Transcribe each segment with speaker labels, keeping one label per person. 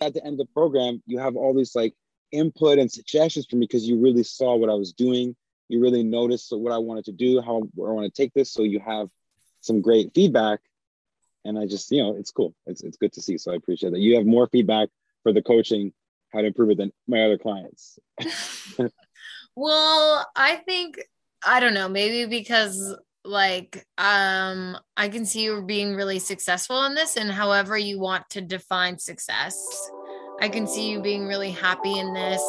Speaker 1: at the end of the program, you have all these like input and suggestions for me because you really saw what I was doing. You really noticed what I wanted to do, how I want to take this. So you have some great feedback. And I just, you know, it's cool. It's, it's good to see. So I appreciate that. You have more feedback for the coaching, how to improve it than my other clients.
Speaker 2: well, I think, I don't know, maybe because like um i can see you being really successful in this and however you want to define success. I can see you being really happy in this.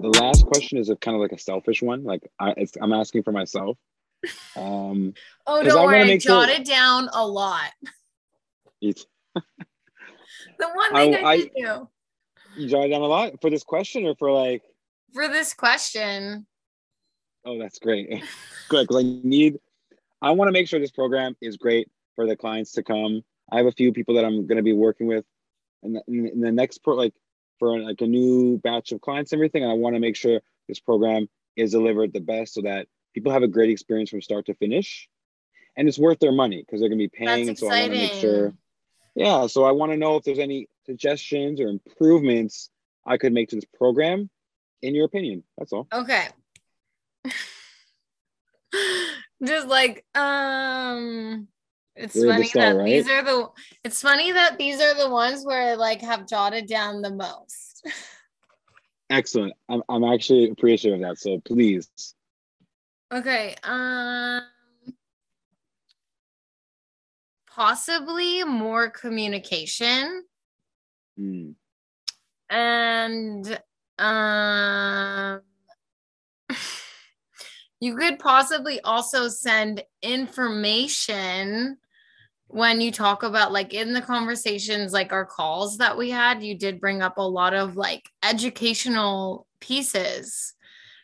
Speaker 1: The last question is a kind of like a selfish one. Like I, i'm asking for myself
Speaker 2: um, oh, don't worry. I jotted sure... down a lot. the one thing I, I, I did do.
Speaker 1: You jotted down a lot for this question or for like?
Speaker 2: For this question.
Speaker 1: Oh, that's great. Good. Because I need, I want to make sure this program is great for the clients to come. I have a few people that I'm going to be working with in the, in the next pro, like for like a new batch of clients and everything. And I want to make sure this program is delivered the best so that people have a great experience from start to finish and it's worth their money because they're going to be paying That's and so exciting. i want to make sure. yeah so i want to know if there's any suggestions or improvements i could make to this program in your opinion that's all.
Speaker 2: Okay. Just like um it's You're funny star, that right? these are the it's funny that these are the ones where I like have jotted down the most.
Speaker 1: Excellent. I'm, I'm actually appreciative of that so please
Speaker 2: Okay. Um possibly more communication. Mm. And um you could possibly also send information when you talk about like in the conversations like our calls that we had you did bring up a lot of like educational pieces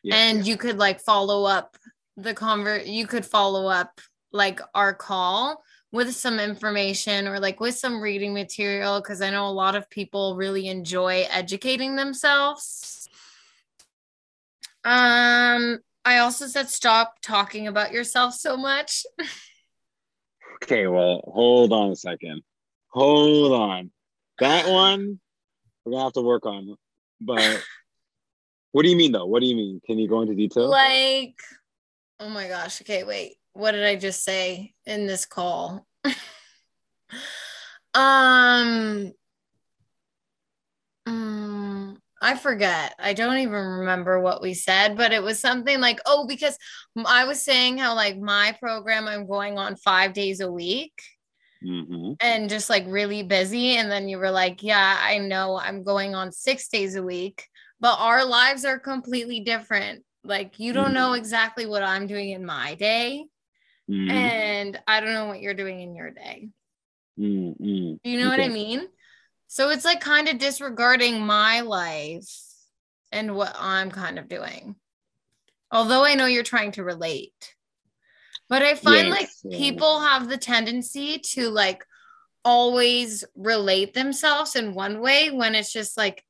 Speaker 2: yeah, and yeah. you could like follow up the convert you could follow up like our call with some information or like with some reading material because I know a lot of people really enjoy educating themselves. Um I also said stop talking about yourself so much.
Speaker 1: okay, well, hold on a second. Hold on. That one we're gonna have to work on. But what do you mean though? What do you mean? Can you go into detail?
Speaker 2: Like Oh my gosh. Okay, wait. What did I just say in this call? um, um I forget. I don't even remember what we said, but it was something like, oh, because I was saying how, like, my program, I'm going on five days a week mm-hmm. and just like really busy. And then you were like, yeah, I know I'm going on six days a week, but our lives are completely different. Like you don't mm-hmm. know exactly what I'm doing in my day. Mm-hmm. And I don't know what you're doing in your day. Do you know okay. what I mean? So it's like kind of disregarding my life and what I'm kind of doing. Although I know you're trying to relate. But I find yes, like people have the tendency to like always relate themselves in one way when it's just like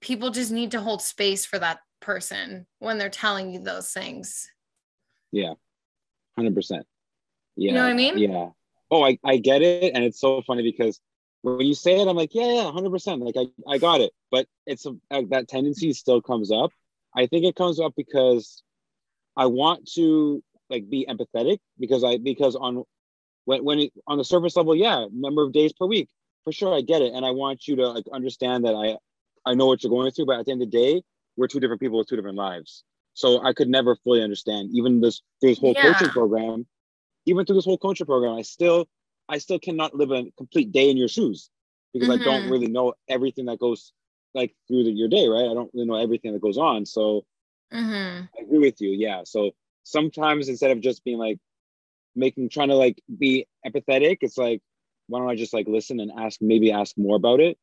Speaker 2: people just need to hold space for that person when they're telling you those things.
Speaker 1: Yeah, 100%. Yeah.
Speaker 2: You know what I mean?
Speaker 1: Yeah. Oh, I, I get it. And it's so funny because when you say it, I'm like, yeah, yeah, 100%. Like, I, I got it. But it's a, uh, that tendency still comes up. I think it comes up because I want to like be empathetic because I, because on, when, when it, on the surface level, yeah, number of days per week, for sure, I get it. And I want you to like understand that I, I know what you're going through, but at the end of the day, we're two different people with two different lives. So I could never fully understand even this through this whole yeah. coaching program, even through this whole coaching program, I still I still cannot live a complete day in your shoes because mm-hmm. I don't mm-hmm. really know everything that goes like through the, your day, right? I don't really know everything that goes on. So mm-hmm. I agree with you. Yeah. So sometimes instead of just being like making trying to like be empathetic, it's like why don't I just like listen and ask maybe ask more about it,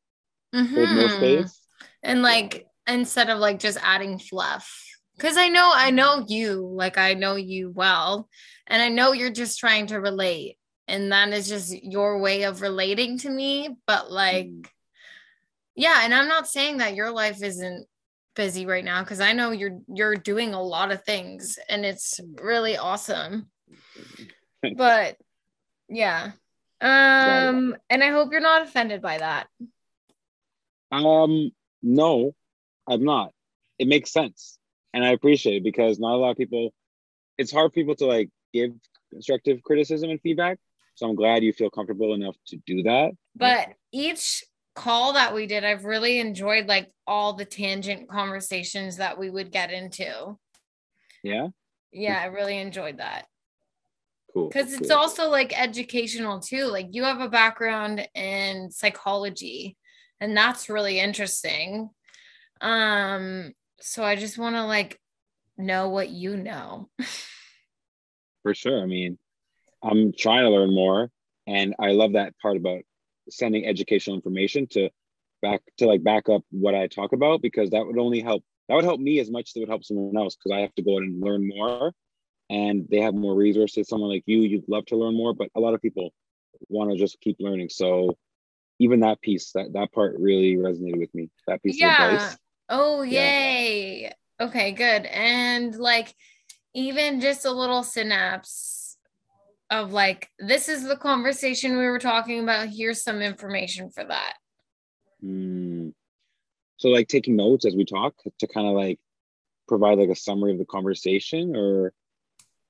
Speaker 1: mm-hmm. hold more space,
Speaker 2: and like instead of like just adding fluff because i know i know you like i know you well and i know you're just trying to relate and that is just your way of relating to me but like Yeah, and I'm not saying that your life isn't busy right now because I know you're you're doing a lot of things and it's really awesome. but yeah. Um and I hope you're not offended by that.
Speaker 1: Um no, I'm not. It makes sense. And I appreciate it because not a lot of people it's hard for people to like give constructive criticism and feedback. So I'm glad you feel comfortable enough to do that.
Speaker 2: But each call that we did, I've really enjoyed like all the tangent conversations that we would get into.
Speaker 1: Yeah.
Speaker 2: Yeah, I really enjoyed that.
Speaker 1: Cool.
Speaker 2: Because it's
Speaker 1: cool.
Speaker 2: also like educational too. Like you have a background in psychology, and that's really interesting. Um, so I just want to like know what you know.
Speaker 1: For sure. I mean, I'm trying to learn more, and I love that part about sending educational information to back to like back up what I talk about because that would only help that would help me as much as it would help someone else because I have to go out and learn more and they have more resources. Someone like you, you'd love to learn more, but a lot of people want to just keep learning. So even that piece, that that part really resonated with me. That piece
Speaker 2: yeah.
Speaker 1: of advice.
Speaker 2: Oh yay. Yeah. Okay, good. And like even just a little synapse of like this is the conversation we were talking about here's some information for that
Speaker 1: mm. so like taking notes as we talk to kind of like provide like a summary of the conversation or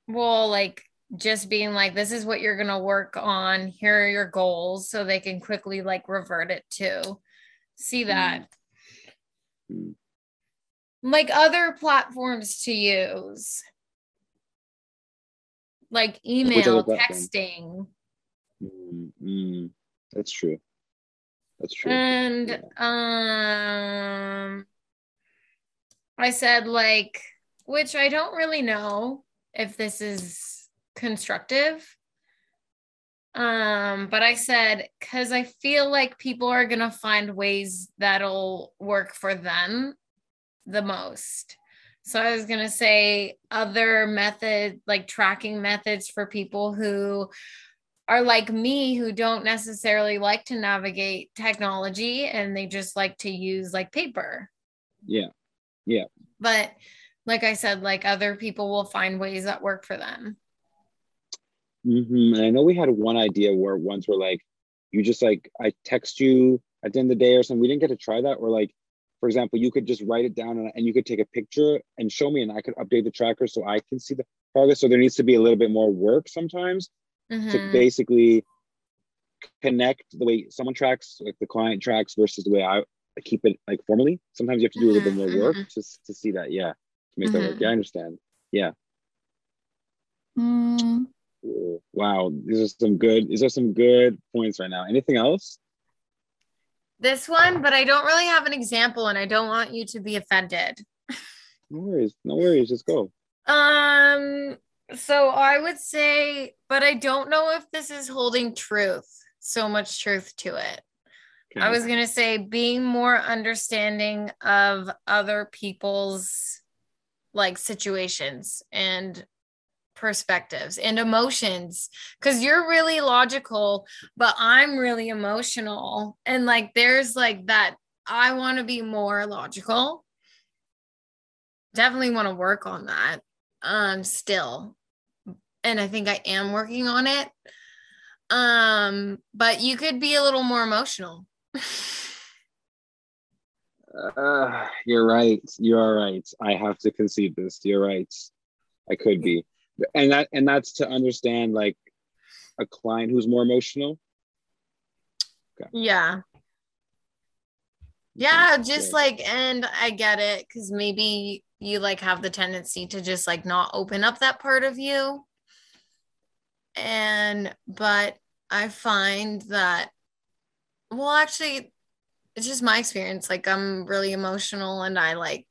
Speaker 2: well like just being like this is what you're going to work on here are your goals so they can quickly like revert it to see that mm. Like other platforms to use like email, texting.
Speaker 1: Mm-hmm. That's true. That's true.
Speaker 2: And yeah. um, I said like, which I don't really know if this is constructive. Um, but I said because I feel like people are gonna find ways that'll work for them the most. So I was going to say other method like tracking methods for people who are like me who don't necessarily like to navigate technology and they just like to use like paper.
Speaker 1: Yeah. Yeah.
Speaker 2: But like I said, like other people will find ways that work for them.
Speaker 1: Mm-hmm. And I know we had one idea where once we're like, you just like, I text you at the end of the day or something. We didn't get to try that. Or like, for example, you could just write it down and, and you could take a picture and show me, and I could update the tracker so I can see the progress. So there needs to be a little bit more work sometimes mm-hmm. to basically connect the way someone tracks, like the client tracks, versus the way I keep it like formally. Sometimes you have to do a little bit more work mm-hmm. to, to see that. Yeah, to make that work. Mm-hmm. Yeah, I understand. Yeah.
Speaker 2: Mm.
Speaker 1: Wow, these are some good. These are some good points right now. Anything else?
Speaker 2: this one, but I don't really have an example and I don't want you to be offended.
Speaker 1: No worries. No worries. Just go.
Speaker 2: Um, so I would say, but I don't know if this is holding truth, so much truth to it. Okay. I was going to say being more understanding of other people's like situations and perspectives and emotions because you're really logical but i'm really emotional. And like there's like that i want to be more logical. Definitely want to work on that um still. And i think i am working on it. Um but you could be a little more emotional.
Speaker 1: Uh, you're right. You're right. I have to concede this. You're right. I could be and that and that's to understand like a client who's more emotional?
Speaker 2: Okay. yeah. Yeah just like and i get it because maybe you like have the tendency to just like not open up that part of you. And but i find that well actually it's just my experience like i'm really emotional and i like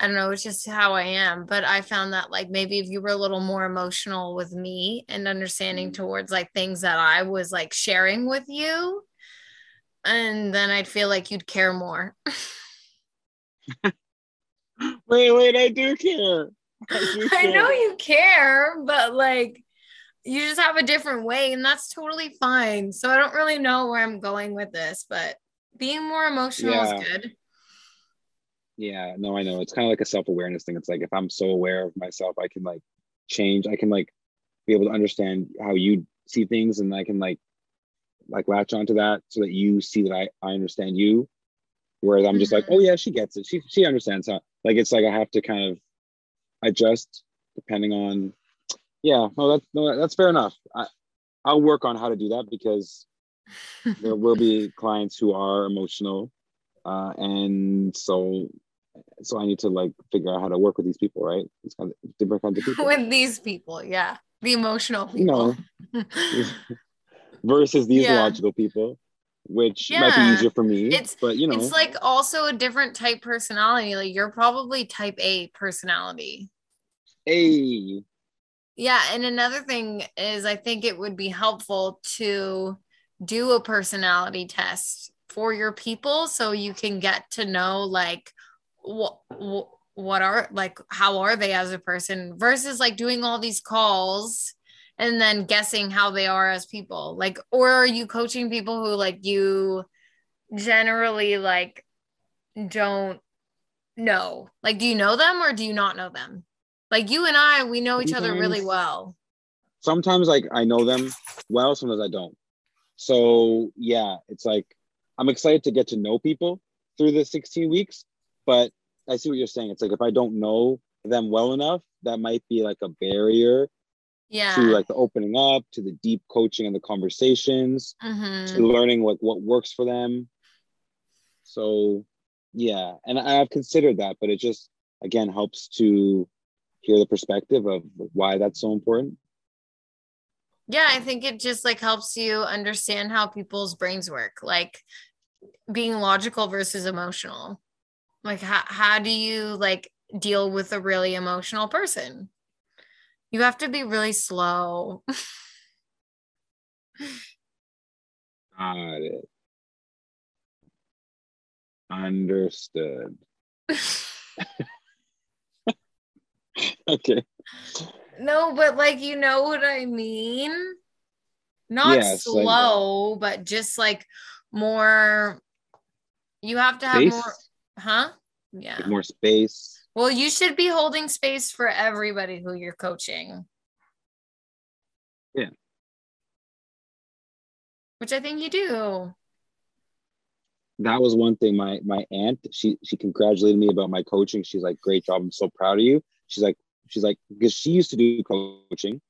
Speaker 2: I don't know, it's just how I am. But I found that like maybe if you were a little more emotional with me and understanding mm-hmm. towards like things that I was like sharing with you, and then I'd feel like you'd care more.
Speaker 1: wait, wait, I do care.
Speaker 2: I, do care. I know you care, but like you just have a different way, and that's totally fine. So I don't really know where I'm going with this, but being more emotional yeah. is good.
Speaker 1: Yeah, no, I know. It's kind of like a self-awareness thing. It's like if I'm so aware of myself, I can like change. I can like be able to understand how you see things and I can like like latch onto that so that you see that I, I understand you. Whereas I'm just mm-hmm. like, oh yeah, she gets it. She she understands how like it's like I have to kind of adjust depending on yeah, no, that's no, that's fair enough. I, I'll work on how to do that because there will be clients who are emotional, uh, and so so I need to like figure out how to work with these people, right? It's kind of different kinds of people.
Speaker 2: with these people, yeah, the emotional people.
Speaker 1: You know, versus these yeah. logical people, which yeah. might be easier for me. It's but you know,
Speaker 2: it's like also a different type personality. Like you're probably type A personality.
Speaker 1: A.
Speaker 2: Yeah, and another thing is I think it would be helpful to do a personality test for your people so you can get to know like what what are like how are they as a person versus like doing all these calls and then guessing how they are as people like or are you coaching people who like you generally like don't know like do you know them or do you not know them like you and I, we know each other really well.
Speaker 1: Sometimes like I know them well, sometimes I don't. So yeah, it's like I'm excited to get to know people through the 16 weeks, but I see what you're saying. It's like if I don't know them well enough, that might be like a barrier
Speaker 2: yeah.
Speaker 1: to like the opening up, to the deep coaching and the conversations, mm-hmm. to learning what what works for them. So yeah, and I've considered that, but it just again helps to hear the perspective of why that's so important?
Speaker 2: Yeah, I think it just like helps you understand how people's brains work, like being logical versus emotional. Like how how do you like deal with a really emotional person? You have to be really slow.
Speaker 1: Got it. Understood. okay.
Speaker 2: No, but like you know what I mean? Not yes, slow, like, but just like more you have to have more huh? Yeah.
Speaker 1: More space.
Speaker 2: Well, you should be holding space for everybody who you're coaching.
Speaker 1: Yeah.
Speaker 2: Which I think you do.
Speaker 1: That was one thing. My my aunt, she she congratulated me about my coaching. She's like, "Great job! I'm so proud of you." she's like, she's like, because she used to do coaching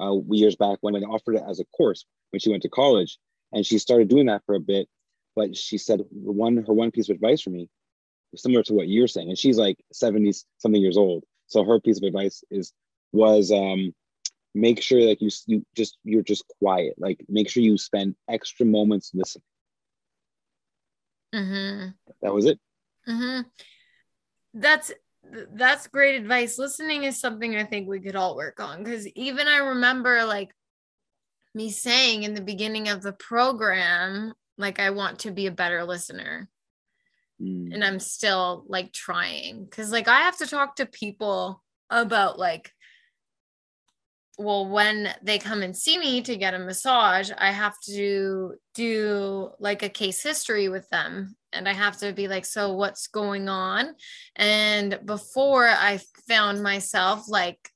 Speaker 1: uh, years back when I offered it as a course when she went to college, and she started doing that for a bit. But she said one her one piece of advice for me, similar to what you're saying, and she's like 70 something years old. So her piece of advice is was um, make sure like you you just you're just quiet. Like make sure you spend extra moments listening.
Speaker 2: Mm-hmm.
Speaker 1: That was it.
Speaker 2: Mm-hmm. That's that's great advice. Listening is something I think we could all work on because even I remember like me saying in the beginning of the program, like, I want to be a better listener. Mm. And I'm still like trying because, like, I have to talk to people about like well, when they come and see me to get a massage, I have to do like a case history with them. And I have to be like, so what's going on? And before I found myself like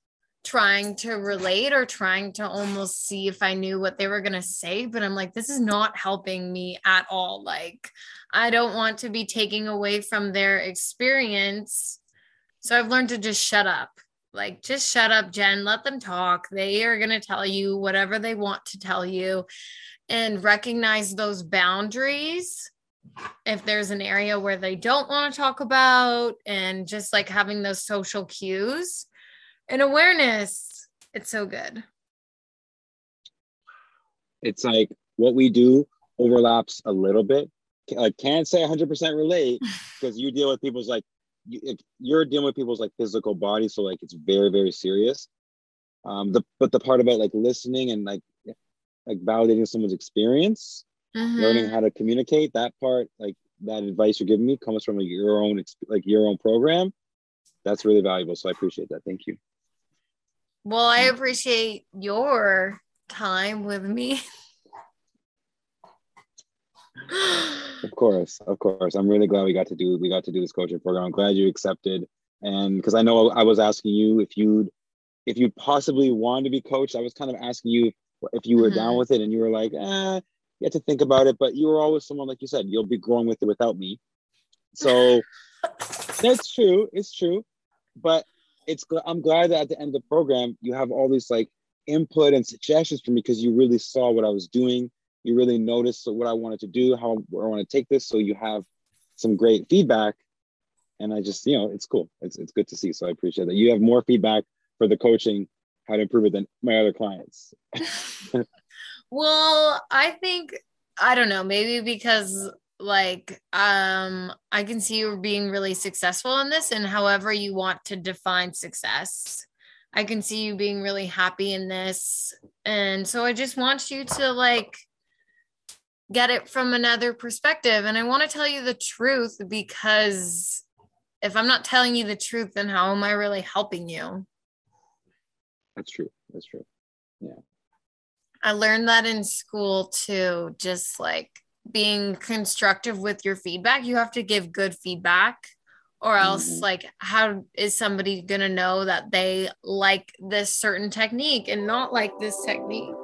Speaker 2: trying to relate or trying to almost see if I knew what they were going to say. But I'm like, this is not helping me at all. Like, I don't want to be taking away from their experience. So I've learned to just shut up like, just shut up, Jen. Let them talk. They are going to tell you whatever they want to tell you and recognize those boundaries. If there's an area where they don't want to talk about, and just like having those social cues and awareness, it's so good.
Speaker 1: It's like what we do overlaps a little bit. I can't say 100% relate because you deal with people's like you, are dealing with people's like physical body, so like it's very very serious. Um, the but the part about like listening and like like validating someone's experience, mm-hmm. learning how to communicate, that part like that advice you're giving me comes from like your own like your own program. That's really valuable. So I appreciate that. Thank you.
Speaker 2: Well, I appreciate your time with me.
Speaker 1: of course, of course. I'm really glad we got to do we got to do this coaching program. I'm glad you accepted. And because I know I was asking you if you'd if you possibly wanted to be coached, I was kind of asking you if you were mm-hmm. down with it, and you were like, eh, you had to think about it. But you were always someone like you said, you'll be growing with it without me. So that's true. It's true. But it's I'm glad that at the end of the program you have all these like input and suggestions for me because you really saw what I was doing. You really noticed what I wanted to do, how I want to take this. So you have some great feedback. And I just, you know, it's cool. It's, it's good to see. So I appreciate that. You have more feedback for the coaching, how to improve it than my other clients.
Speaker 2: well, I think, I don't know, maybe because like um i can see you being really successful in this and however you want to define success I can see you being really happy in this. And so I just want you to like get it from another perspective. And I want to tell you the truth because if I'm not telling you the truth, then how am I really helping you?
Speaker 1: That's true. That's true. Yeah.
Speaker 2: I learned that in school too, just like being constructive with your feedback. You have to give good feedback or else mm-hmm. like how is somebody going to know that they like this certain technique and not like this technique